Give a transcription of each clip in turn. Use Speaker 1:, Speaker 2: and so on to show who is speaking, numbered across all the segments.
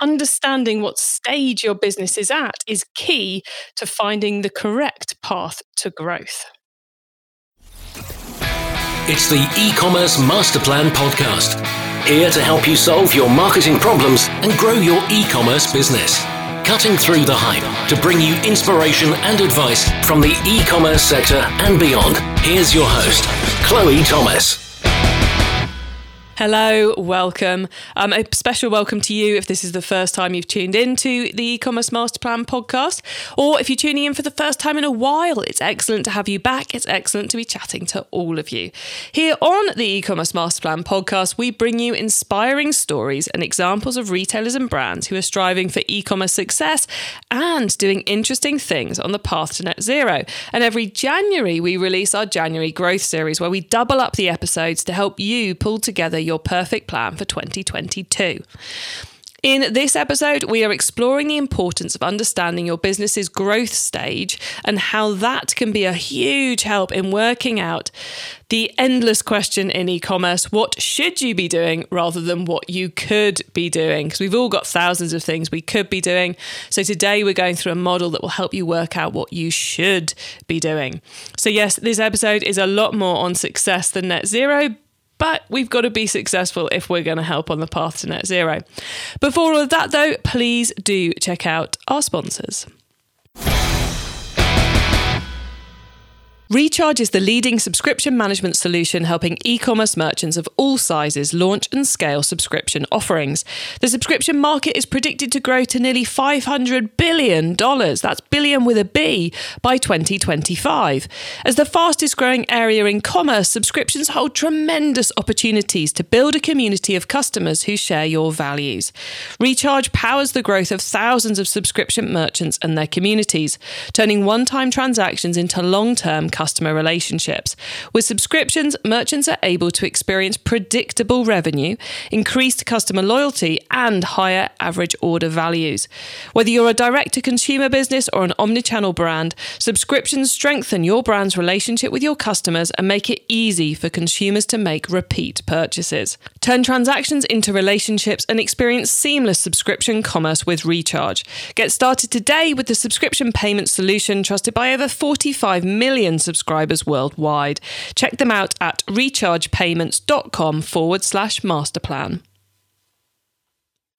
Speaker 1: understanding what stage your business is at is key to finding the correct path to growth.
Speaker 2: It's the e commerce master plan podcast. Here to help you solve your marketing problems and grow your e commerce business. Cutting through the hype to bring you inspiration and advice from the e commerce sector and beyond. Here's your host, Chloe Thomas.
Speaker 1: Hello, welcome. Um, a special welcome to you if this is the first time you've tuned in to the e-commerce master plan podcast, or if you're tuning in for the first time in a while. It's excellent to have you back. It's excellent to be chatting to all of you. Here on the e-commerce master plan podcast, we bring you inspiring stories and examples of retailers and brands who are striving for e-commerce success and doing interesting things on the path to net zero. And every January, we release our January growth series where we double up the episodes to help you pull together your perfect plan for 2022. In this episode, we are exploring the importance of understanding your business's growth stage and how that can be a huge help in working out the endless question in e commerce what should you be doing rather than what you could be doing? Because we've all got thousands of things we could be doing. So today we're going through a model that will help you work out what you should be doing. So, yes, this episode is a lot more on success than net zero but we've got to be successful if we're going to help on the path to net zero. Before all of that, though, please do check out our sponsors. Recharge is the leading subscription management solution helping e commerce merchants of all sizes launch and scale subscription offerings. The subscription market is predicted to grow to nearly $500 billion, that's billion with a B, by 2025. As the fastest growing area in commerce, subscriptions hold tremendous opportunities to build a community of customers who share your values. Recharge powers the growth of thousands of subscription merchants and their communities, turning one time transactions into long term customer relationships. With subscriptions, merchants are able to experience predictable revenue, increased customer loyalty, and higher average order values. Whether you're a direct to consumer business or an omnichannel brand, subscriptions strengthen your brand's relationship with your customers and make it easy for consumers to make repeat purchases. Turn transactions into relationships and experience seamless subscription commerce with Recharge. Get started today with the subscription payment solution trusted by over 45 million subscribers worldwide. Check them out at rechargepayments.com forward slash masterplan.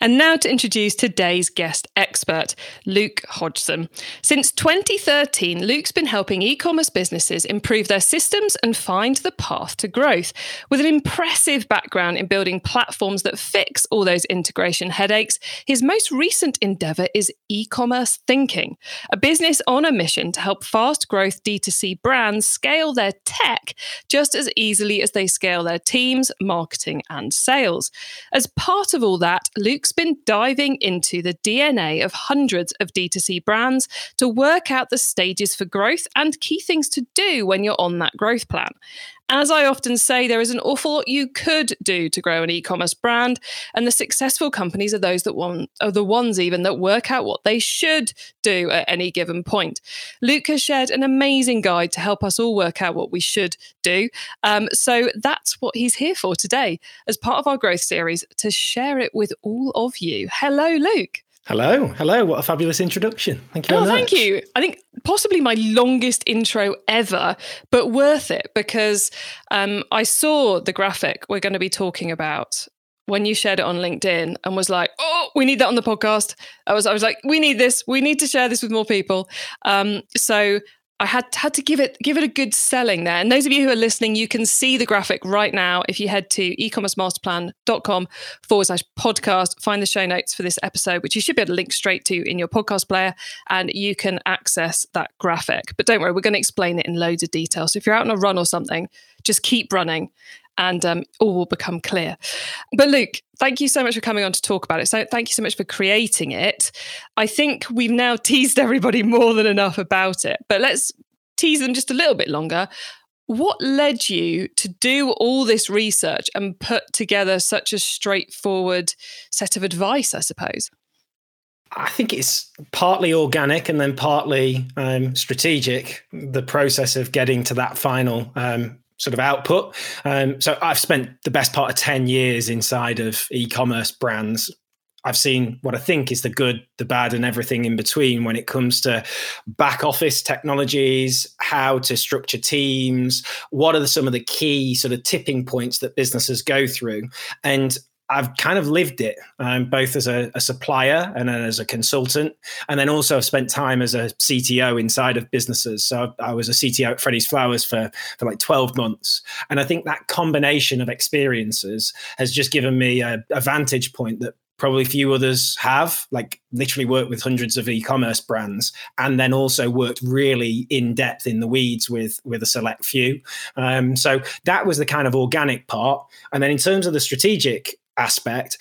Speaker 1: And now to introduce today's guest expert, Luke Hodgson. Since 2013, Luke's been helping e commerce businesses improve their systems and find the path to growth. With an impressive background in building platforms that fix all those integration headaches, his most recent endeavor is e commerce thinking, a business on a mission to help fast growth D2C brands scale their tech just as easily as they scale their teams, marketing, and sales. As part of all that, Luke's Luke's been diving into the DNA of hundreds of D2C brands to work out the stages for growth and key things to do when you're on that growth plan. As I often say, there is an awful lot you could do to grow an e-commerce brand, and the successful companies are those that want are the ones even that work out what they should do at any given point. Luke has shared an amazing guide to help us all work out what we should do. Um, so that's what he's here for today, as part of our growth series, to share it with all of you. Hello, Luke.
Speaker 3: Hello, hello. What a fabulous introduction. Thank you.
Speaker 1: Oh,
Speaker 3: much.
Speaker 1: thank you. I think possibly my longest intro ever, but worth it because um, I saw the graphic we're going to be talking about when you shared it on LinkedIn and was like, "Oh, we need that on the podcast." I was, I was like, "We need this. We need to share this with more people." Um, so I had had to give it give it a good selling there. And those of you who are listening, you can see the graphic right now if you head to ecommercemasterplan.com forward slash podcast, find the show notes for this episode, which you should be able to link straight to in your podcast player, and you can access that graphic. But don't worry, we're going to explain it in loads of detail. So if you're out on a run or something, just keep running and um, all will become clear. But Luke, thank you so much for coming on to talk about it. So thank you so much for creating it. I think we've now teased everybody more than enough about it, but let's tease them just a little bit longer. What led you to do all this research and put together such a straightforward set of advice, I suppose?
Speaker 3: I think it's partly organic and then partly um, strategic. The process of getting to that final um, sort of output. Um, so I've spent the best part of 10 years inside of e-commerce brands I've seen what I think is the good, the bad, and everything in between when it comes to back office technologies, how to structure teams, what are the, some of the key sort of tipping points that businesses go through. And I've kind of lived it, um, both as a, a, supplier and as a consultant, and then also I've spent time as a CTO inside of businesses. So I was a CTO at Freddie's Flowers for for like twelve months, and I think that combination of experiences has just given me a, a vantage point that probably few others have like literally worked with hundreds of e-commerce brands and then also worked really in depth in the weeds with with a select few. Um, so that was the kind of organic part. And then in terms of the strategic aspect.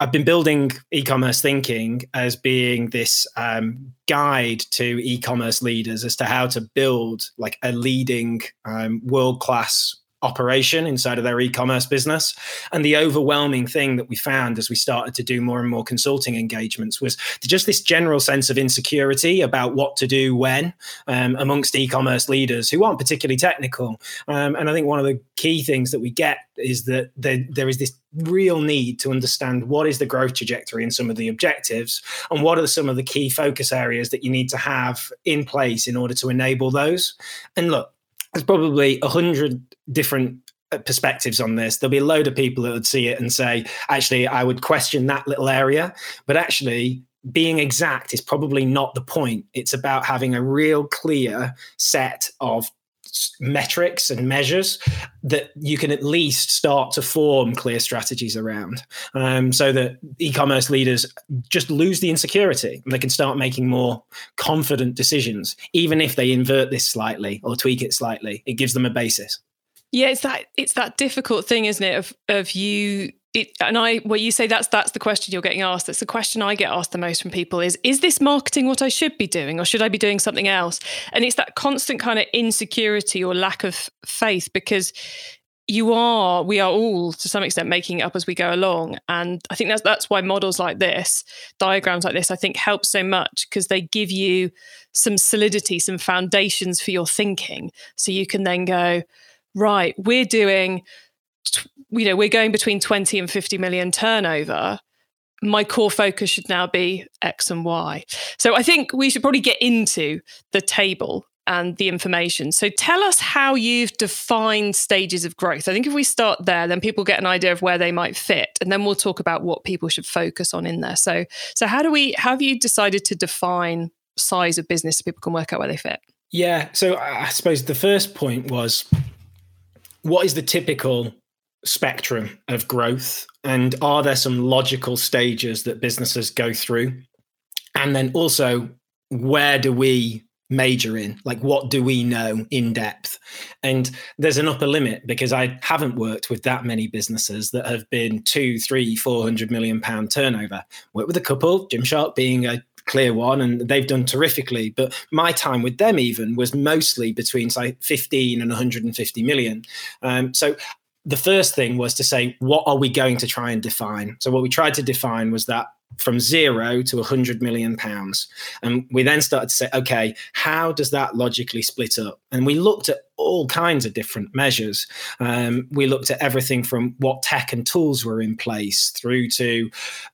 Speaker 3: I've been building e-commerce thinking as being this um, guide to e-commerce leaders as to how to build like a leading um, world-class operation inside of their e-commerce business. And the overwhelming thing that we found as we started to do more and more consulting engagements was just this general sense of insecurity about what to do when um, amongst e-commerce leaders who aren't particularly technical. Um, and i think one of the key things that we get is that there, there is this real need to understand what is the growth trajectory and some of the objectives and what are some of the key focus areas that you need to have in place in order to enable those. And look there's probably a hundred different uh, perspectives on this. There'll be a load of people that would see it and say, actually, I would question that little area. But actually, being exact is probably not the point. It's about having a real clear set of metrics and measures that you can at least start to form clear strategies around. Um, so that e-commerce leaders just lose the insecurity. And they can start making more confident decisions. Even if they invert this slightly or tweak it slightly it gives them a basis.
Speaker 1: Yeah it's that it's that difficult thing isn't it of of you it, and I, well, you say that's that's the question you're getting asked. That's the question I get asked the most from people: is is this marketing what I should be doing, or should I be doing something else? And it's that constant kind of insecurity or lack of faith because you are, we are all to some extent making it up as we go along. And I think that's that's why models like this, diagrams like this, I think help so much because they give you some solidity, some foundations for your thinking, so you can then go, right, we're doing you know, we're going between 20 and 50 million turnover. My core focus should now be X and Y. So I think we should probably get into the table and the information. So tell us how you've defined stages of growth. I think if we start there, then people get an idea of where they might fit, and then we'll talk about what people should focus on in there. So, so how do we? How have you decided to define size of business so people can work out where they fit?
Speaker 3: Yeah. So I suppose the first point was, what is the typical spectrum of growth? And are there some logical stages that businesses go through? And then also, where do we major in? Like, what do we know in depth? And there's an upper limit because I haven't worked with that many businesses that have been two, three, four hundred million pound turnover. Worked with a couple, Gymshark being a clear one and they've done terrifically but my time with them even was mostly between say 15 and 150 million um, so the first thing was to say, what are we going to try and define? So, what we tried to define was that from zero to 100 million pounds. And we then started to say, okay, how does that logically split up? And we looked at all kinds of different measures. Um, we looked at everything from what tech and tools were in place through to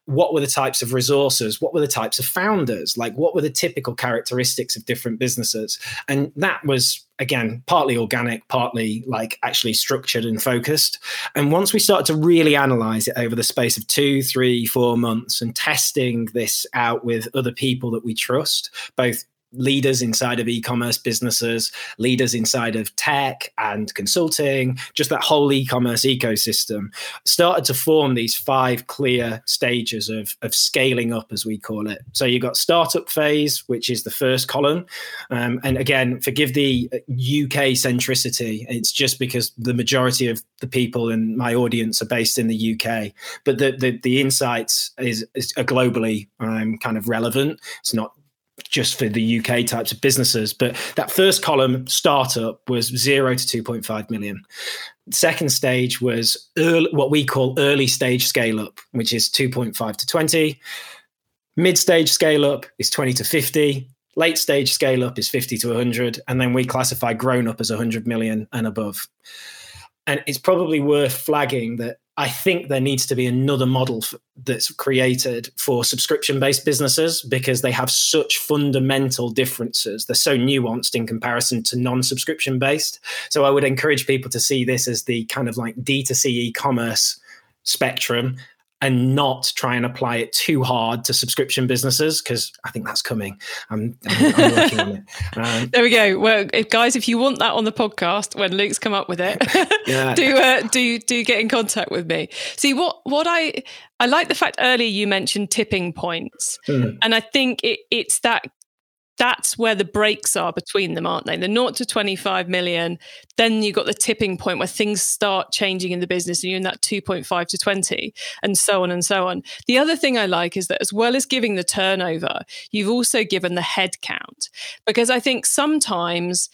Speaker 3: what were the types of resources, what were the types of founders, like what were the typical characteristics of different businesses. And that was again partly organic partly like actually structured and focused and once we started to really analyze it over the space of two three four months and testing this out with other people that we trust both leaders inside of e-commerce businesses leaders inside of tech and consulting just that whole e-commerce ecosystem started to form these five clear stages of, of scaling up as we call it. So you've got startup phase which is the first column. Um, and again forgive the uk centricity. It's just because the majority of the people in my audience are based in the uk but the the, the insights is, is globally um, kind of relevant. It's not just for the UK types of businesses. But that first column startup was zero to 2.5 million. Second stage was early, what we call early stage scale up, which is 2.5 to 20. Mid stage scale up is 20 to 50. Late stage scale up is 50 to 100. And then we classify grown up as 100 million and above. And it's probably worth flagging that I think there needs to be another model f- that's created for subscription based businesses because they have such fundamental differences. They're so nuanced in comparison to non subscription based. So I would encourage people to see this as the kind of like D2C e commerce spectrum and not try and apply it too hard to subscription businesses because I think that's coming. I'm, I'm, I'm working on it.
Speaker 1: Um, there we go. Well, if, guys, if you want that on the podcast when Luke's come up with it, yeah. do uh, do do get in contact with me. See what what I I like the fact earlier you mentioned tipping points, mm. and I think it, it's that that's where the breaks are between them, aren't they? The 0 to 25 million, then you've got the tipping point where things start changing in the business and you're in that 2.5 to 20, and so on and so on. The other thing I like is that as well as giving the turnover, you've also given the head count. Because I think sometimes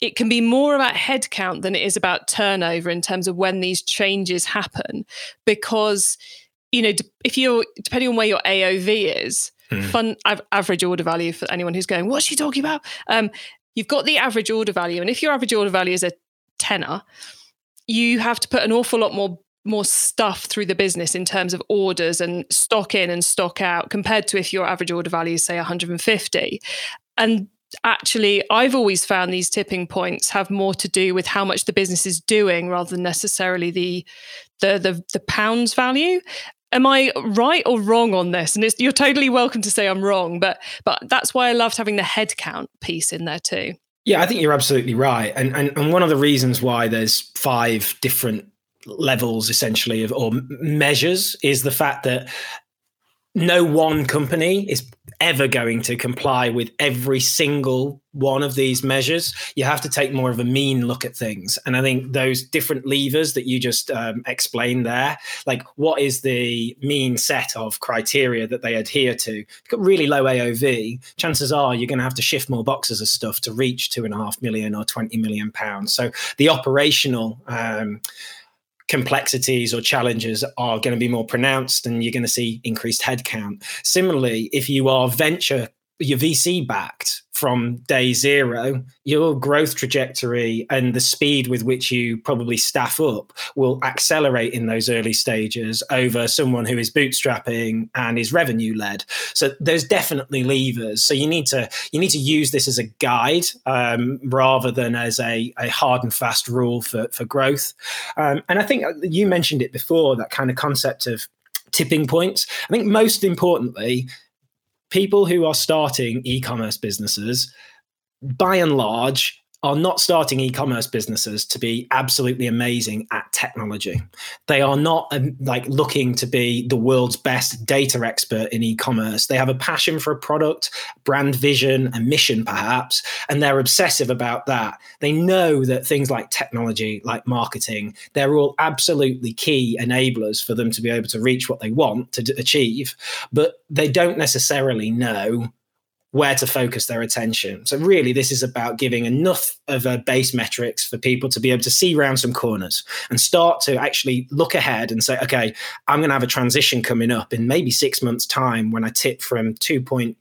Speaker 1: it can be more about headcount than it is about turnover in terms of when these changes happen. Because, you know, if you're, depending on where your AOV is, mm. fun average order value for anyone who's going, what's she talking about? Um, you've got the average order value. And if your average order value is a tenner, you have to put an awful lot more more stuff through the business in terms of orders and stock in and stock out compared to if your average order value is say 150 and actually i've always found these tipping points have more to do with how much the business is doing rather than necessarily the the the, the pounds value am I right or wrong on this? And you're totally welcome to say I'm wrong, but but that's why I loved having the headcount piece in there too.
Speaker 3: Yeah, I think you're absolutely right, and and and one of the reasons why there's five different levels essentially of or measures is the fact that no one company is ever going to comply with every single one of these measures. You have to take more of a mean look at things. And I think those different levers that you just um, explained there, like what is the mean set of criteria that they adhere to? You've got really low AOV, chances are you're going to have to shift more boxes of stuff to reach two and a half million or 20 million pounds. So the operational, um, complexities or challenges are going to be more pronounced and you're going to see increased headcount. Similarly, if you are venture your VC backed from day zero, your growth trajectory and the speed with which you probably staff up will accelerate in those early stages over someone who is bootstrapping and is revenue led. So there's definitely levers. So you need to you need to use this as a guide um, rather than as a, a hard and fast rule for for growth. Um, and I think you mentioned it before that kind of concept of tipping points. I think most importantly, people who are starting e-commerce businesses by and large are not starting e-commerce businesses to be absolutely amazing at technology. They are not um, like looking to be the world's best data expert in e-commerce. They have a passion for a product, brand vision, and mission perhaps, and they're obsessive about that. They know that things like technology, like marketing, they're all absolutely key enablers for them to be able to reach what they want to achieve, but they don't necessarily know where to focus their attention. So really, this is about giving enough of a base metrics for people to be able to see around some corners and start to actually look ahead and say, okay, I'm going to have a transition coming up in maybe six months' time when I tip from 2.0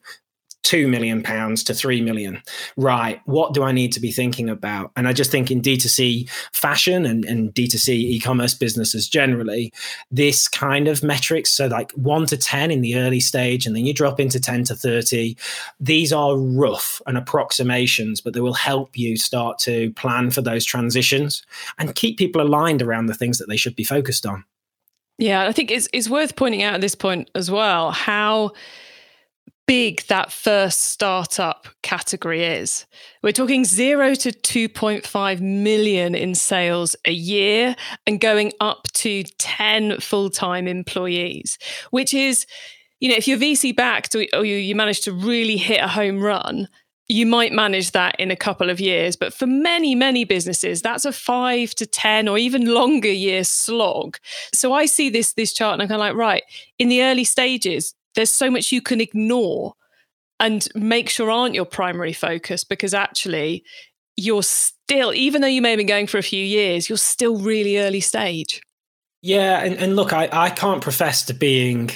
Speaker 3: two million pounds to three million. Right. What do I need to be thinking about? And I just think in D2C fashion and, and D2C e-commerce businesses generally, this kind of metrics, so like one to 10 in the early stage, and then you drop into 10 to 30, these are rough and approximations, but they will help you start to plan for those transitions and keep people aligned around the things that they should be focused on.
Speaker 1: Yeah, I think it's it's worth pointing out at this point as well how big that first startup category is. We're talking zero to 2.5 million in sales a year and going up to 10 full time employees, which is, you know, if you're VC backed or you, you manage to really hit a home run, you might manage that in a couple of years. But for many, many businesses, that's a five to 10 or even longer year slog. So I see this, this chart and I'm kind of like, right, in the early stages, there's so much you can ignore and make sure aren't your primary focus because actually you're still even though you may have been going for a few years you're still really early stage
Speaker 3: yeah and, and look I, I can't profess to being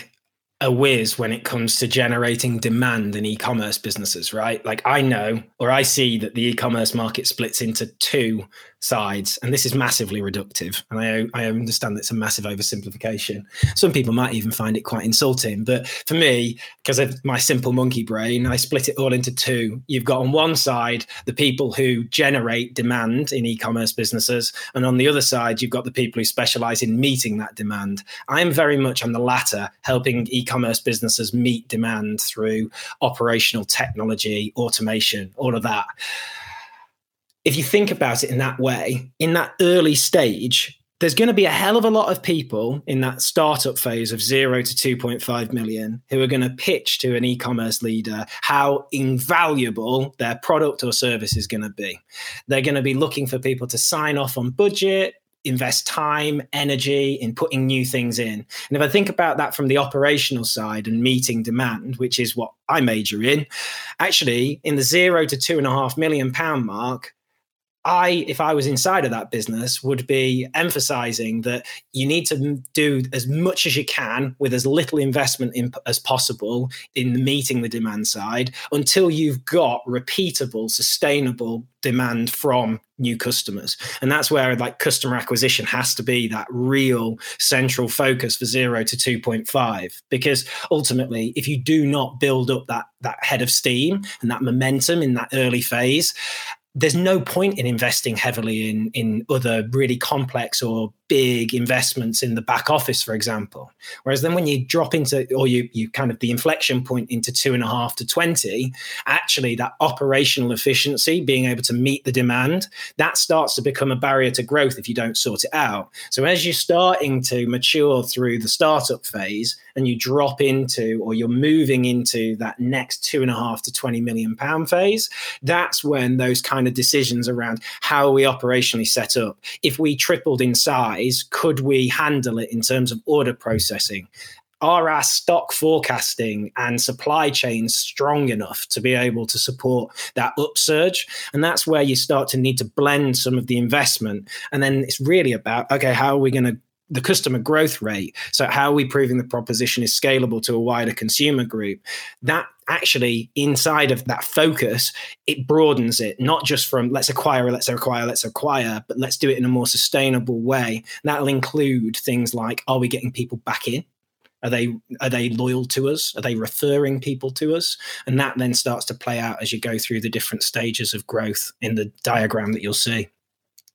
Speaker 3: a whiz when it comes to generating demand in e-commerce businesses, right? Like I know or I see that the e-commerce market splits into two sides, and this is massively reductive. And I, I understand it's a massive oversimplification. Some people might even find it quite insulting, but for me, because of my simple monkey brain, I split it all into two. You've got on one side the people who generate demand in e-commerce businesses, and on the other side, you've got the people who specialize in meeting that demand. I'm very much on the latter, helping e-commerce businesses meet demand through operational technology, automation, all of that if you think about it in that way, in that early stage, there's going to be a hell of a lot of people in that startup phase of zero to 2.5 million who are going to pitch to an e commerce leader how invaluable their product or service is going to be. They're going to be looking for people to sign off on budget, invest time, energy in putting new things in. And if I think about that from the operational side and meeting demand, which is what I major in, actually in the zero to two and a half million pound mark, I, if I was inside of that business, would be emphasizing that you need to do as much as you can with as little investment in, as possible in meeting the demand side until you've got repeatable, sustainable demand from new customers. And that's where like customer acquisition has to be that real central focus for zero to 2.5. Because ultimately, if you do not build up that that head of steam and that momentum in that early phase, there's no point in investing heavily in in other really complex or big investments in the back office, for example. Whereas then when you drop into, or you you kind of the inflection point into two and a half to 20, actually that operational efficiency, being able to meet the demand, that starts to become a barrier to growth if you don't sort it out. So as you're starting to mature through the startup phase and you drop into, or you're moving into that next two and a half to 20 million pound phase, that's when those kind of decisions around how are we operationally set up, if we tripled in size, size could we handle it in terms of order processing? Are our stock forecasting and supply chains strong enough to be able to support that upsurge? And that's where you start to need to blend some of the investment. And then it's really about okay, how are we going to the customer growth rate. So, how are we proving the proposition is scalable to a wider consumer group? That actually, inside of that focus, it broadens it, not just from let's acquire, let's acquire, let's acquire, but let's do it in a more sustainable way. That'll include things like are we getting people back in? Are they are they loyal to us? Are they referring people to us? And that then starts to play out as you go through the different stages of growth in the diagram that you'll see.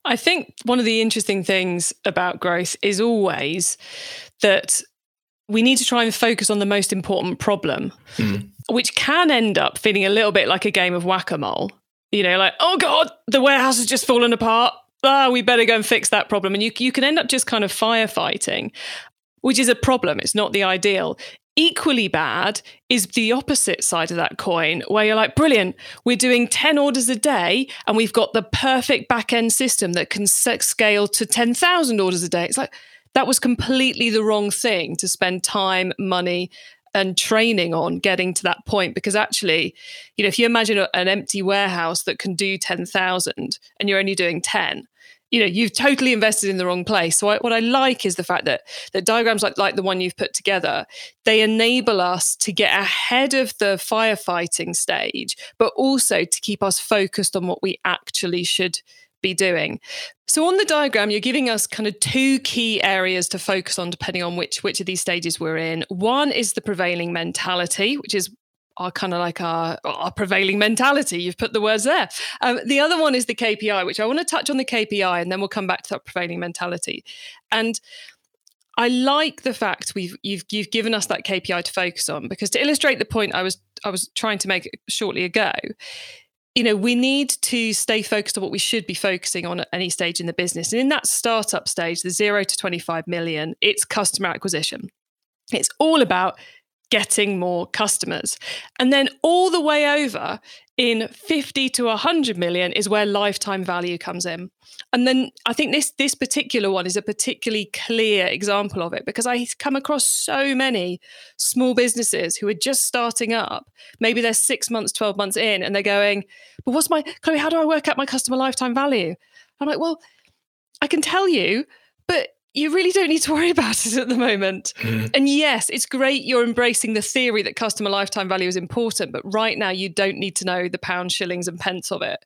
Speaker 1: I think one of the interesting things about growth is always that we need to try and focus on the most important problem, mm. which can end up feeling a little bit like a game of whack a mole. You know, like, oh God, the warehouse has just fallen apart. Ah, we better go and fix that problem. And you, you can end up just kind of firefighting, which is a problem. It's not the ideal. Equally bad is the opposite side of that coin, where you're like, brilliant, we're doing 10 orders a day and we've got the perfect back end system that can scale to 10,000 orders a day. It's like, that was completely the wrong thing to spend time, money, and training on getting to that point because actually you know if you imagine an empty warehouse that can do 10,000 and you're only doing 10 you know you've totally invested in the wrong place. So I, what i like is the fact that that diagrams like like the one you've put together they enable us to get ahead of the firefighting stage but also to keep us focused on what we actually should be doing so on the diagram you're giving us kind of two key areas to focus on depending on which which of these stages we're in one is the prevailing mentality which is our kind of like our, our prevailing mentality. You've put the words there. Um, the other one is the KPI, which I want to touch on the KPI and then we'll come back to that prevailing mentality. And I like the fact we've you've you've given us that KPI to focus on because to illustrate the point I was I was trying to make shortly ago, you know, we need to stay focused on what we should be focusing on at any stage in the business. And in that startup stage, the zero to 25 million, it's customer acquisition. It's all about getting more customers. And then all the way over in 50 to 100 million is where lifetime value comes in. And then I think this this particular one is a particularly clear example of it because I come across so many small businesses who are just starting up. Maybe they're 6 months, 12 months in and they're going, "But what's my Chloe, how do I work out my customer lifetime value?" I'm like, "Well, I can tell you, but you really don't need to worry about it at the moment. Mm. And yes, it's great you're embracing the theory that customer lifetime value is important, but right now you don't need to know the pound, shillings, and pence of it.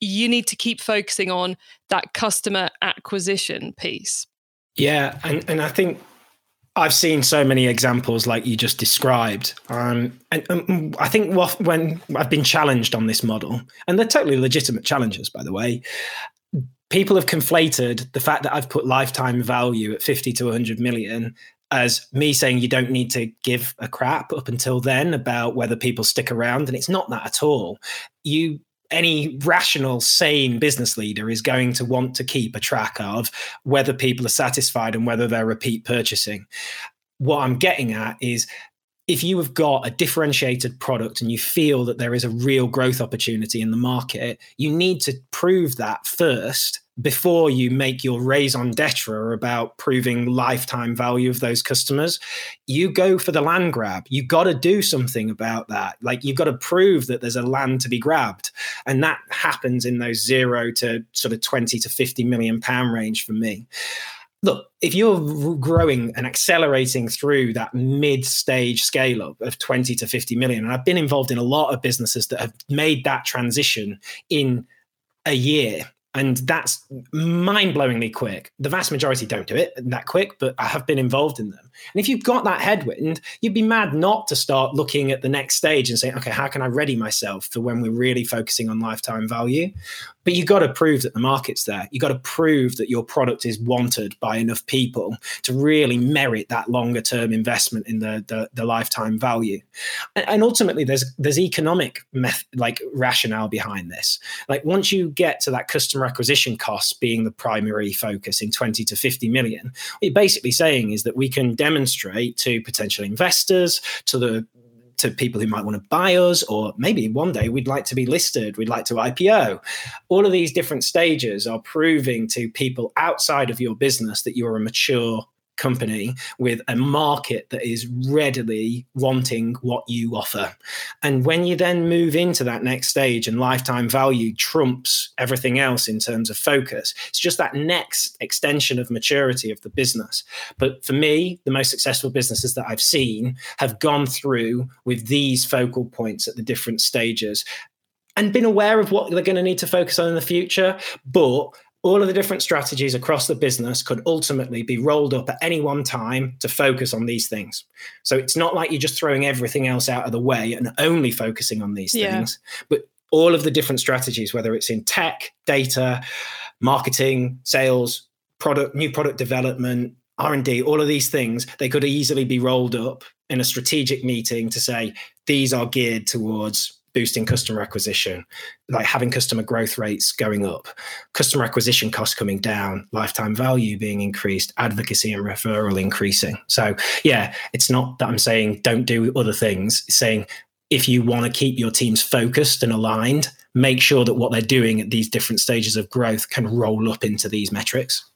Speaker 1: You need to keep focusing on that customer acquisition piece.
Speaker 3: Yeah. And, and I think I've seen so many examples like you just described. Um, and, and, I think when I've been challenged on this model, and they're totally legitimate challenges, by the way, people have conflated the fact that I've put lifetime value at 50 to 100 million as me saying you don't need to give a crap up until then about whether people stick around. And it's not that at all. You any rational, sane business leader is going to want to keep a track of whether people are satisfied and whether they're repeat purchasing. What I'm getting at is if you have got a differentiated product and you feel that there is a real growth opportunity in the market, you need to prove that first before you make your raison d'etre about proving lifetime value of those customers. You go for the land grab. You got to do something about that. Like you've got to prove that there's a land to be grabbed. And that happens in those zero to sort of 20 to 50 million pound range for me look, if you're growing and accelerating through that mid stage scale up of 20 to 50 million, and I've been involved in a lot of businesses that have made that transition in a year and that's mind-blowingly quick. The vast majority don't do it that quick, but I have been involved in them. And if you've got that headwind, you'd be mad not to start looking at the next stage and saying, okay, how can I ready myself for when we're really focusing on lifetime value? But you've got to prove that the market's there. You've got to prove that your product is wanted by enough people to really merit that longer term investment in the, the, the lifetime value. And, and, ultimately, there's there's economic meth- like rationale behind this. Like once you get to that customer acquisition cost being the primary focus in 20 to 50 million, what you're basically saying is that we can demonstrate to potential investors, to the to people who might want to buy us, or maybe one day we'd like to be listed, we'd like to IPO. All of these different stages are proving to people outside of your business that you're a mature company with a market that is readily wanting what you offer. And when you then move into that next stage and lifetime value trumps everything else in terms of focus, it's just that next extension of maturity of the business. But for me, the most successful businesses that I've seen have gone through with these focal points at the different stages and been aware of what they're going to need to focus on in the future, but all of the different strategies across the business could ultimately be rolled up at any one time to focus on these things. So it's not like you're just throwing everything else out of the way and only focusing on these yeah. things, but all of the different strategies, whether it's in tech, data, marketing, sales, product, new product development, R&D, all of these things, they could easily be rolled up in a strategic meeting to say these are geared towards boosting customer acquisition, like having customer growth rates going up, customer acquisition costs coming down, lifetime value being increased, advocacy and referral increasing. So, yeah, it's not that I'm saying don't do other things, it's saying if you want to keep your teams focused and aligned, make sure that what they're doing at these different stages of growth can roll up into these metrics.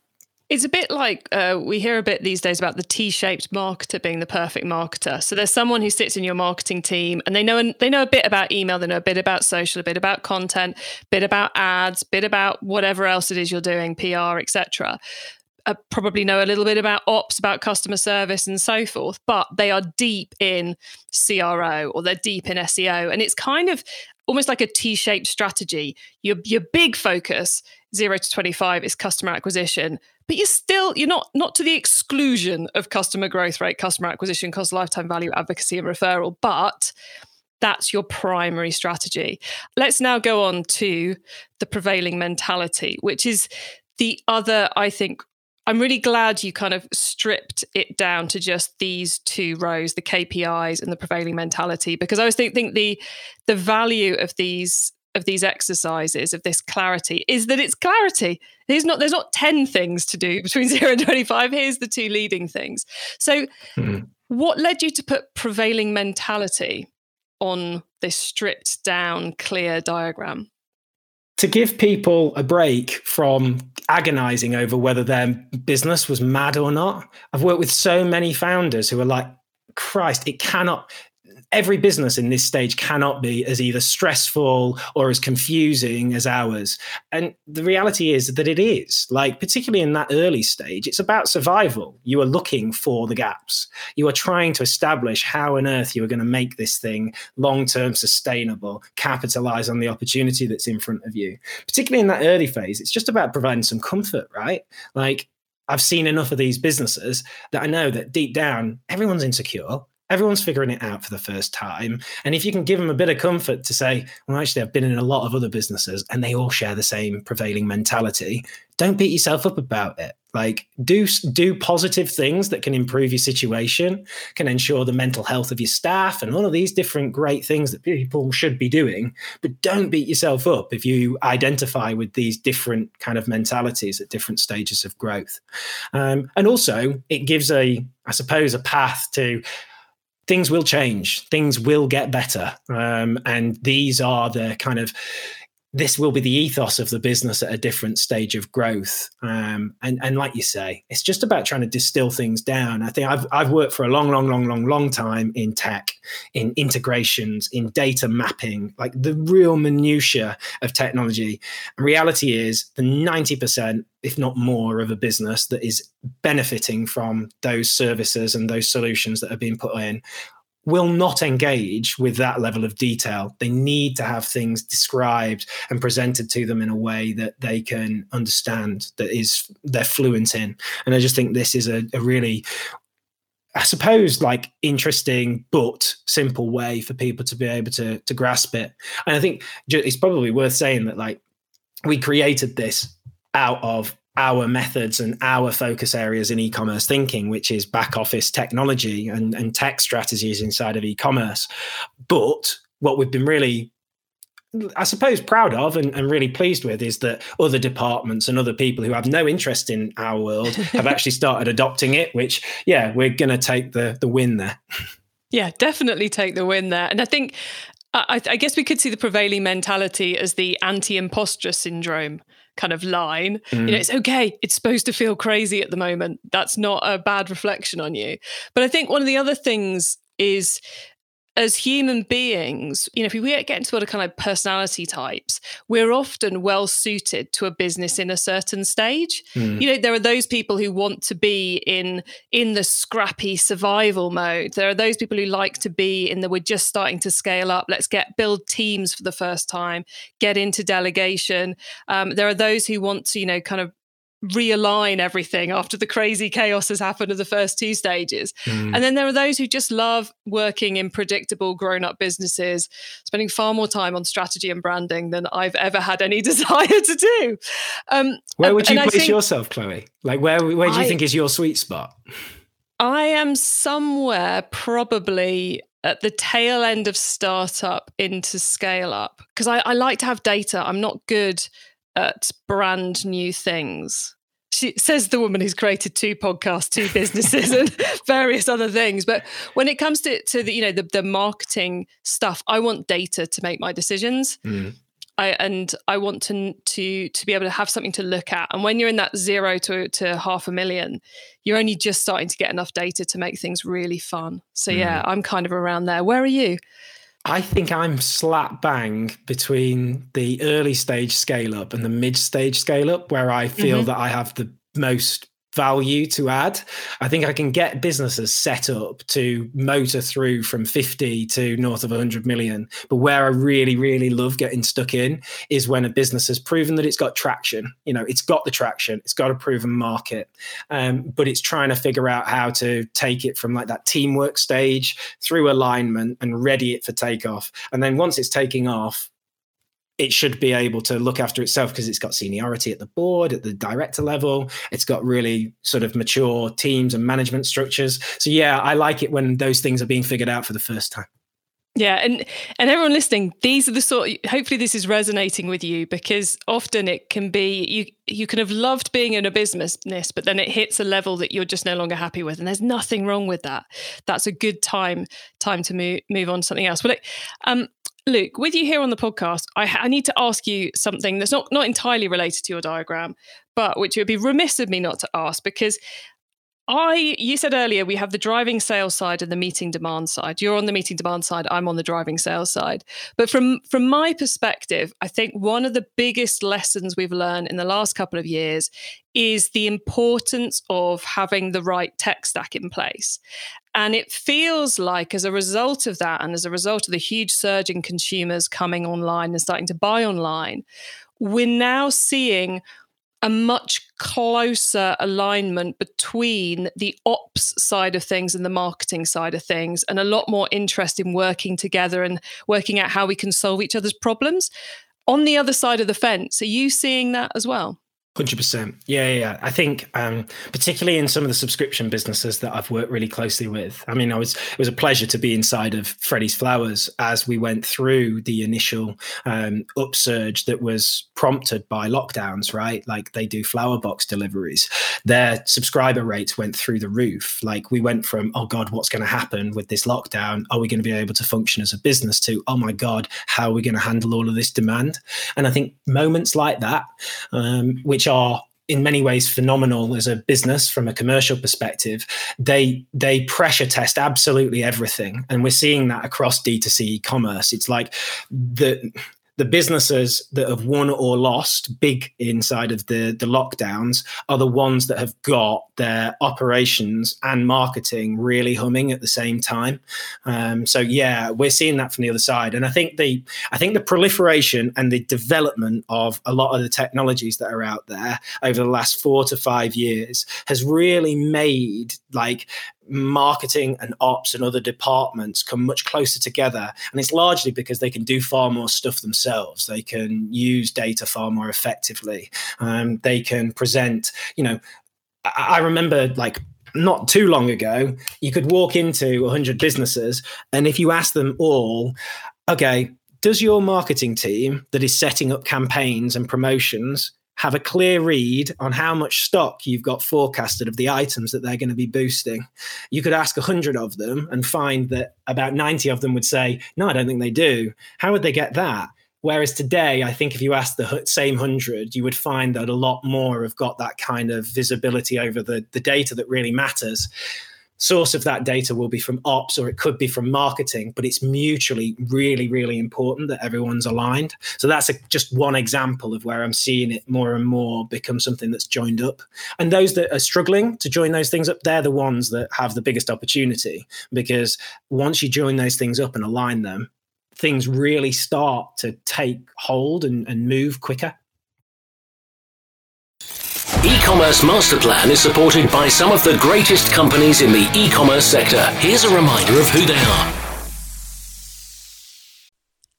Speaker 1: It's a bit like uh, we hear a bit these days about the T-shaped marketer being the perfect marketer. So there's someone who sits in your marketing team, and they know they know a bit about email, they know a bit about social, a bit about content, a bit about ads, a bit about whatever else it is you're doing, PR, etc. Uh, probably know a little bit about ops, about customer service, and so forth. But they are deep in CRO or they're deep in SEO, and it's kind of almost like a T-shaped strategy. Your your big focus zero to 25 is customer acquisition but you're still you're not not to the exclusion of customer growth rate customer acquisition cost lifetime value advocacy and referral but that's your primary strategy let's now go on to the prevailing mentality which is the other i think i'm really glad you kind of stripped it down to just these two rows the kpis and the prevailing mentality because i always think, think the the value of these of these exercises of this clarity is that it's clarity. There's not there's not 10 things to do between 0 and 25 here's the two leading things. So mm-hmm. what led you to put prevailing mentality on this stripped down clear diagram
Speaker 3: to give people a break from agonizing over whether their business was mad or not i've worked with so many founders who are like christ it cannot every business in this stage cannot be as either stressful or as confusing as ours. And the reality is that it is. Like, particularly in that early stage, it's about survival. You are looking for the gaps. You are trying to establish how on earth you are going to make this thing long term sustainable, capitalize on the opportunity that's in front of you. Particularly in that early phase, it's just about providing some comfort, right? Like, I've seen enough of these businesses that I know that deep down, everyone's insecure everyone's figuring it out for the first time. And if you can give them a bit of comfort to say, well, actually, I've been in a lot of other businesses and they all share the same prevailing mentality, don't beat yourself up about it. Like do do positive things that can improve your situation, can ensure the mental health of your staff, and all of these different great things that people should be doing. But don't beat yourself up if you identify with these different kind of mentalities at different stages of growth. Um, and also, it gives a, I suppose, a path to things will change, things will get better. Um, and these are the kind of this will be the ethos of the business at a different stage of growth. Um, and, and like you say, it's just about trying to distill things down. I think I've, I've worked for a long, long, long, long, long time in tech, in integrations, in data mapping, like the real minutiae of technology. And reality is the 90%, if not more, of a business that is benefiting from those services and those solutions that are being put in will not engage with that level of detail. They need to have things described and presented to them in a way that they can understand, that is they're fluent in. And I just think this is a, a really I suppose like interesting but simple way for people to be able to to grasp it. And I think it's probably worth saying that like we created this out of our methods and our focus areas in e-commerce thinking, which is back office technology and, and tech strategies inside of e-commerce. But what we've been really I suppose proud of and, and, really pleased with is that other departments and other people who have no interest in our world have actually started adopting it, which yeah, we're gonna take the the win there.
Speaker 1: Yeah, definitely take the win there. And I think I, I guess we could see the prevailing mentality as the anti-imposter syndrome kind of line. Mm. You know, it's okay. It's supposed to feel crazy at the moment. That's not a bad reflection on you. But I think one of the other things is as human beings, you know, if we get into sort of kind of personality types, we're often well suited to a business in a certain stage. Mm. You know, there are those people who want to be in in the scrappy survival mode. There are those people who like to be in the we're just starting to scale up. Let's get build teams for the first time, get into delegation. Um, there are those who want to, you know, kind of realign everything after the crazy chaos has happened of the first two stages. Mm. And then there are those who just love working in predictable grown up businesses, spending far more time on strategy and branding than I've ever had any desire to do.
Speaker 3: Um, where would you place think, yourself, Chloe? Like, where, where do you I, think is your sweet spot?
Speaker 1: I am somewhere probably at the tail end of startup into scale up because I, I like to have data. I'm not good at brand new things. She says the woman who's created two podcasts, two businesses, and various other things. But when it comes to, to the you know the, the marketing stuff, I want data to make my decisions. Mm. I, and I want to to to be able to have something to look at. And when you're in that zero to to half a million, you're only just starting to get enough data to make things really fun. So mm. yeah, I'm kind of around there. Where are you?
Speaker 3: I think I'm slap bang between the early stage scale up and the mid stage scale up, where I feel mm-hmm. that I have the most value to add. I think I can get businesses set up to motor through from 50 to north of 100 million. But where I really, really love getting stuck in is when a business has proven that it's got traction. You know, it's got the traction, it's got a proven market, um, but it's trying to figure out how to take it from like that teamwork stage through alignment and ready it for takeoff. And then once it's taking off, it should be able to look after itself because it's got seniority at the board, at the director level. It's got really sort of mature teams and management structures. So yeah, I like it when those things are being figured out for the first time.
Speaker 1: Yeah, and and everyone listening, these are the sort. Hopefully, this is resonating with you because often it can be you. You can have loved being in a business, but then it hits a level that you're just no longer happy with, and there's nothing wrong with that. That's a good time time to move move on to something else. But um, Luke, with you here on the podcast, I, I, need to ask you something that's not not entirely related to your diagram, but which it would be remiss of me not to ask because I you said earlier we have the driving sales side and the meeting demand side. You're on the meeting demand side, I'm on the driving sales side. But from from my perspective, I think one of the biggest lessons we've learned in the last couple of years is the importance of having the right tech stack in place. And it feels like, as a result of that, and as a result of the huge surge in consumers coming online and starting to buy online, we're now seeing a much closer alignment between the ops side of things and the marketing side of things, and a lot more interest in working together and working out how we can solve each other's problems. On the other side of the fence, are you seeing that as well?
Speaker 3: Hundred percent. Yeah, yeah. I think, um, particularly in some of the subscription businesses that I've worked really closely with. I mean, I was it was a pleasure to be inside of Freddie's Flowers as we went through the initial um, upsurge that was prompted by lockdowns. Right, like they do flower box deliveries. Their subscriber rates went through the roof. Like we went from oh god, what's going to happen with this lockdown? Are we going to be able to function as a business? To oh my god, how are we going to handle all of this demand? And I think moments like that, um, which are in many ways phenomenal as a business from a commercial perspective they they pressure test absolutely everything. And we're seeing that across d2c e-commerce it's like the the businesses that have won or lost big inside of the, the lockdowns are the ones that have got their operations and marketing really humming at the same time. Um, so yeah, we're seeing that from the other side, and I think the I think the proliferation and the development of a lot of the technologies that are out there over the last four to five years has really made like marketing and ops and other departments come much closer together. And it's largely because they can do far more stuff themselves. They can use data far more effectively. Um, they can present, you know, I, I remember like not too long ago, you could walk into 100 businesses, and if you ask them all, okay, does your marketing team that is setting up campaigns and promotions have a clear read on how much stock you've got forecasted of the items that they're going to be boosting. You could ask 100 of them and find that about 90 of them would say, No, I don't think they do. How would they get that? Whereas today, I think if you ask the same 100, you would find that a lot more have got that kind of visibility over the, the data that really matters source of that data will be from ops or it could be from marketing but it's mutually really really important that everyone's aligned. So that's a, just one example of where i'm seeing it more and more become something that's joined up. And those that are struggling to join those things up they're the ones that have the biggest opportunity because once you join those things up and align them things really start to take hold and, and move quicker
Speaker 2: E-commerce Master Plan is supported by some of the greatest companies in the e-commerce sector. Here's a reminder of who they are.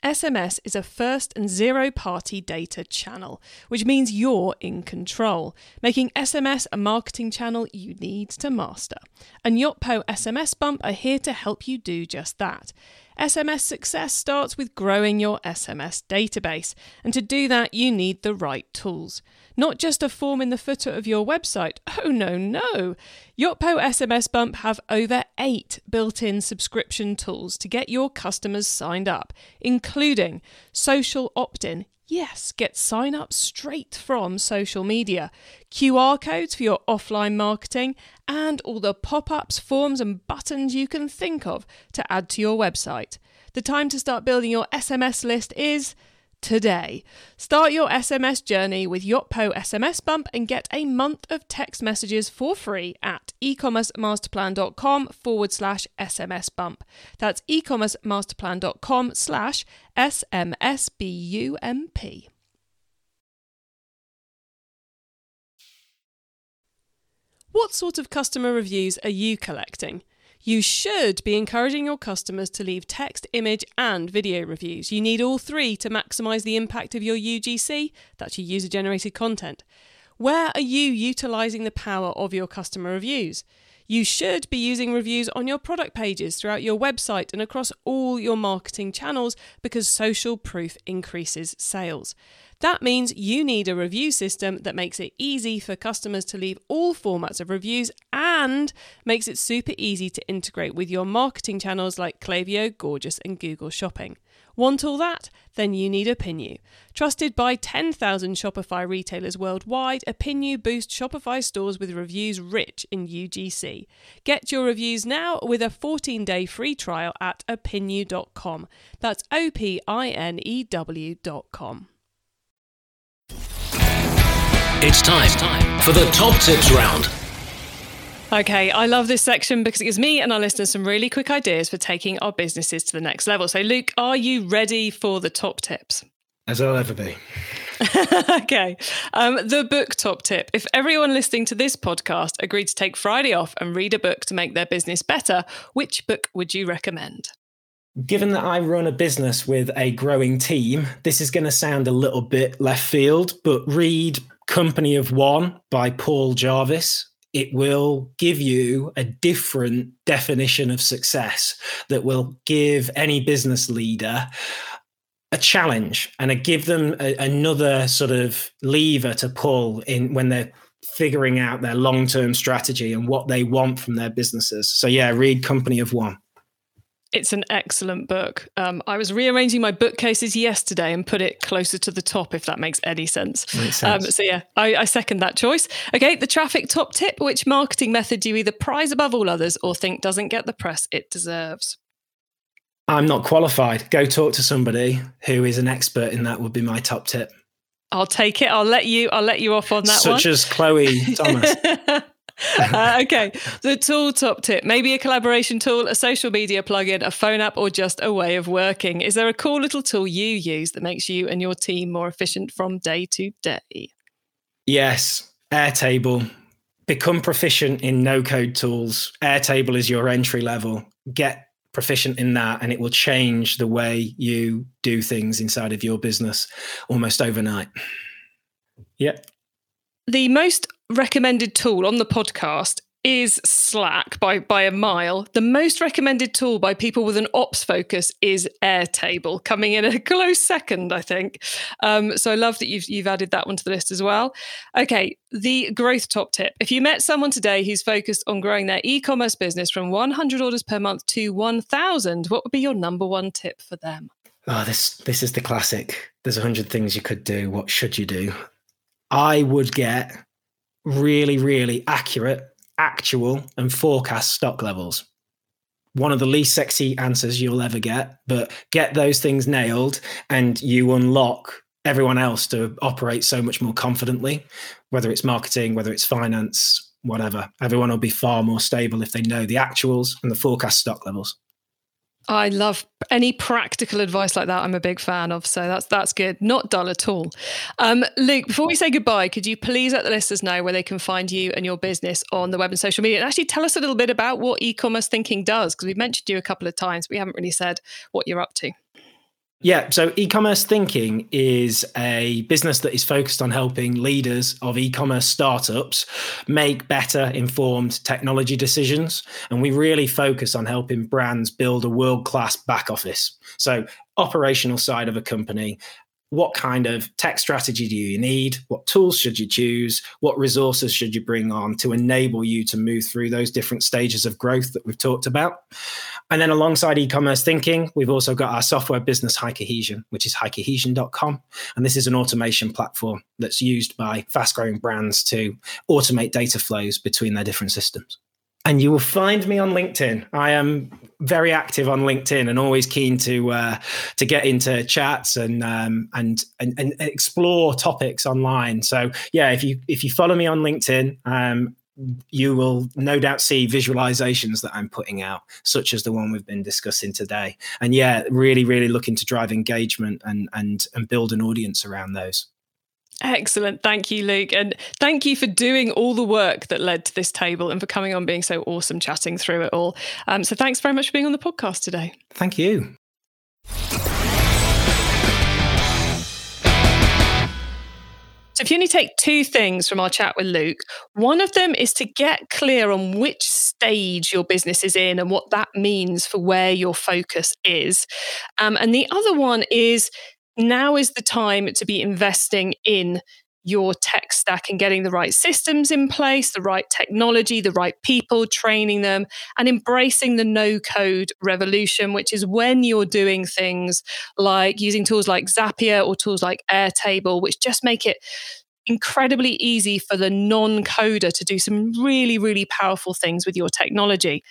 Speaker 1: SMS is a first and zero party data channel, which means you're in control, making SMS a marketing channel you need to master. And Yotpo SMS Bump are here to help you do just that. SMS success starts with growing your SMS database, and to do that, you need the right tools. Not just a form in the footer of your website. Oh, no, no. Yotpo SMS Bump have over eight built in subscription tools to get your customers signed up, including social opt in. Yes, get sign up straight from social media, QR codes for your offline marketing, and all the pop ups, forms, and buttons you can think of to add to your website. The time to start building your SMS list is today. Start your SMS journey with Yotpo SMS Bump and get a month of text messages for free at ecommercemasterplan.com forward slash SMS bump. That's ecommercemasterplan.com slash SMSBUMP. What sort of customer reviews are you collecting? You should be encouraging your customers to leave text, image, and video reviews. You need all three to maximize the impact of your UGC, that's your user generated content. Where are you utilizing the power of your customer reviews? You should be using reviews on your product pages throughout your website and across all your marketing channels because social proof increases sales. That means you need a review system that makes it easy for customers to leave all formats of reviews and makes it super easy to integrate with your marketing channels like Klaviyo, Gorgias, and Google Shopping. Want all that? Then you need Opinew. Trusted by 10,000 Shopify retailers worldwide, Opinew boosts Shopify stores with reviews rich in UGC. Get your reviews now with a 14-day free trial at opinew.com. That's O P I N E W.com.
Speaker 2: It's time for the top tips round.
Speaker 1: Okay, I love this section because it gives me and our listeners some really quick ideas for taking our businesses to the next level. So, Luke, are you ready for the top tips?
Speaker 3: As I'll ever be.
Speaker 1: okay. Um, the book top tip. If everyone listening to this podcast agreed to take Friday off and read a book to make their business better, which book would you recommend?
Speaker 3: Given that I run a business with a growing team, this is going to sound a little bit left field, but read Company of One by Paul Jarvis it will give you a different definition of success that will give any business leader a challenge and a, give them a, another sort of lever to pull in when they're figuring out their long-term strategy and what they want from their businesses. So yeah, read Company of One.
Speaker 1: It's an excellent book. Um, I was rearranging my bookcases yesterday and put it closer to the top, if that makes any sense.
Speaker 3: Makes sense.
Speaker 1: Um, so, yeah, I, I, second that choice. Okay, the traffic top tip which marketing method do you either prize above all others or think doesn't get the press it deserves?
Speaker 3: I'm not qualified. Go talk to somebody who is an expert in that, would be my top tip.
Speaker 1: I'll take it. I'll let you. I'll let you off on that
Speaker 3: Such
Speaker 1: one.
Speaker 3: Such as Chloe Thomas.
Speaker 1: uh, okay, the tool top tip maybe a collaboration tool, a social media plugin, a phone app, or just a way of working. Is there a cool little tool you use that makes you and your team more efficient from day to day?
Speaker 3: Yes, Airtable. Become proficient in no code tools. Airtable is your entry level. Get proficient in that, and it will change the way you do things inside of your business almost overnight. Yep.
Speaker 1: The most recommended tool on the podcast is Slack by by a mile. The most recommended tool by people with an ops focus is Airtable, coming in a close second, I think. Um, so I love that you've you've added that one to the list as well. Okay, the growth top tip: if you met someone today who's focused on growing their e-commerce business from 100 orders per month to 1,000, what would be your number one tip for them?
Speaker 3: Oh, this this is the classic. There's a hundred things you could do. What should you do? I would get really, really accurate, actual, and forecast stock levels. One of the least sexy answers you'll ever get, but get those things nailed and you unlock everyone else to operate so much more confidently, whether it's marketing, whether it's finance, whatever. Everyone will be far more stable if they know the actuals and the forecast stock levels.
Speaker 1: I love any practical advice like that. I'm a big fan of, so that's that's good. Not dull at all. Um, Luke, before we say goodbye, could you please let the listeners know where they can find you and your business on the web and social media, and actually tell us a little bit about what e-commerce thinking does? Because we've mentioned you a couple of times, we haven't really said what you're up to.
Speaker 3: Yeah, so e commerce thinking is a business that is focused on helping leaders of e commerce startups make better informed technology decisions. And we really focus on helping brands build a world class back office. So, operational side of a company, what kind of tech strategy do you need? What tools should you choose? What resources should you bring on to enable you to move through those different stages of growth that we've talked about? And then alongside e-commerce thinking, we've also got our software business High Cohesion, which is highcohesion.com. And this is an automation platform that's used by fast-growing brands to automate data flows between their different systems and you will find me on LinkedIn. I am very active on LinkedIn and always keen to uh, to get into chats and, um, and, and and explore topics online. So yeah, if you if you follow me on LinkedIn, um, you will no doubt see visualizations that I'm putting out, such as the one we've been discussing today. And yeah, really, really looking to drive engagement and and and build an audience around those.
Speaker 1: Excellent. Thank you, Luke. And thank you for doing all the work that led to this table and for coming on being so awesome chatting through it all. Um, so thanks very much for being on the podcast today.
Speaker 3: Thank you.
Speaker 1: So, if you only take two things from our chat with Luke, one of them is to get clear on which stage your business is in and what that means for where your focus is. Um, and the other one is now is the time to be investing in your tech stack and getting the right systems in place, the right technology, the right people, training them, and embracing the no code revolution, which is when you're doing things like using tools like Zapier or tools like Airtable, which just make it incredibly easy for the non coder to do some really, really powerful things with your technology.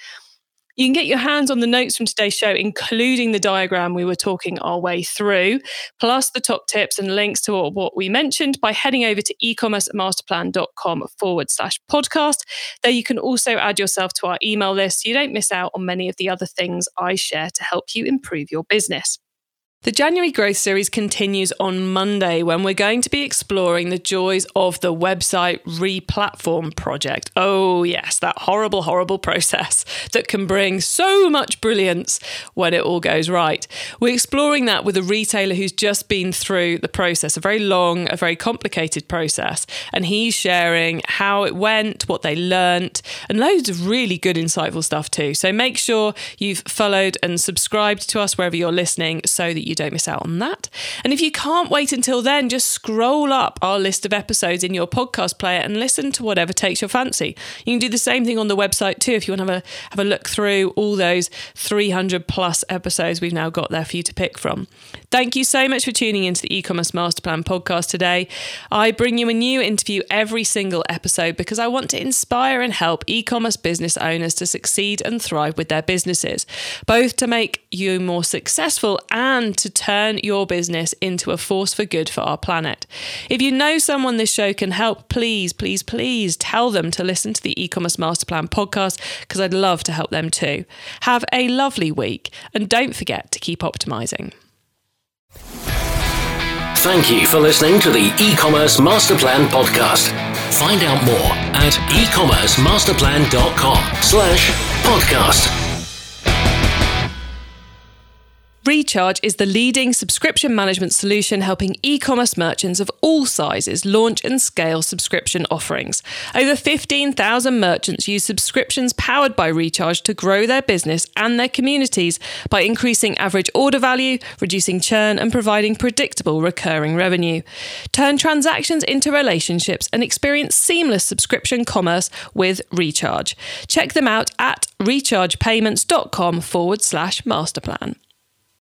Speaker 1: You can get your hands on the notes from today's show, including the diagram we were talking our way through, plus the top tips and links to what we mentioned by heading over to ecommercemasterplan.com forward slash podcast. There you can also add yourself to our email list so you don't miss out on many of the other things I share to help you improve your business. The January Growth Series continues on Monday when we're going to be exploring the joys of the website replatform project. Oh, yes, that horrible, horrible process that can bring so much brilliance when it all goes right. We're exploring that with a retailer who's just been through the process, a very long, a very complicated process. And he's sharing how it went, what they learnt, and loads of really good, insightful stuff too. So make sure you've followed and subscribed to us wherever you're listening so that you don't miss out on that. And if you can't wait until then, just scroll up our list of episodes in your podcast player and listen to whatever takes your fancy. You can do the same thing on the website too if you want to have a have a look through all those 300 plus episodes we've now got there for you to pick from. Thank you so much for tuning into the e-commerce master plan podcast today. I bring you a new interview every single episode because I want to inspire and help e-commerce business owners to succeed and thrive with their businesses, both to make you more successful and to turn your business into a force for good for our planet. If you know someone this show can help, please, please, please tell them to listen to the e-commerce master plan podcast because I'd love to help them too. Have a lovely week and don't forget to keep optimizing.
Speaker 2: Thank you for listening to the e-commerce master plan podcast. Find out more at ecommercemasterplan.com slash podcast.
Speaker 1: Recharge is the leading subscription management solution helping e commerce merchants of all sizes launch and scale subscription offerings. Over 15,000 merchants use subscriptions powered by Recharge to grow their business and their communities by increasing average order value, reducing churn, and providing predictable recurring revenue. Turn transactions into relationships and experience seamless subscription commerce with Recharge. Check them out at rechargepayments.com forward slash masterplan.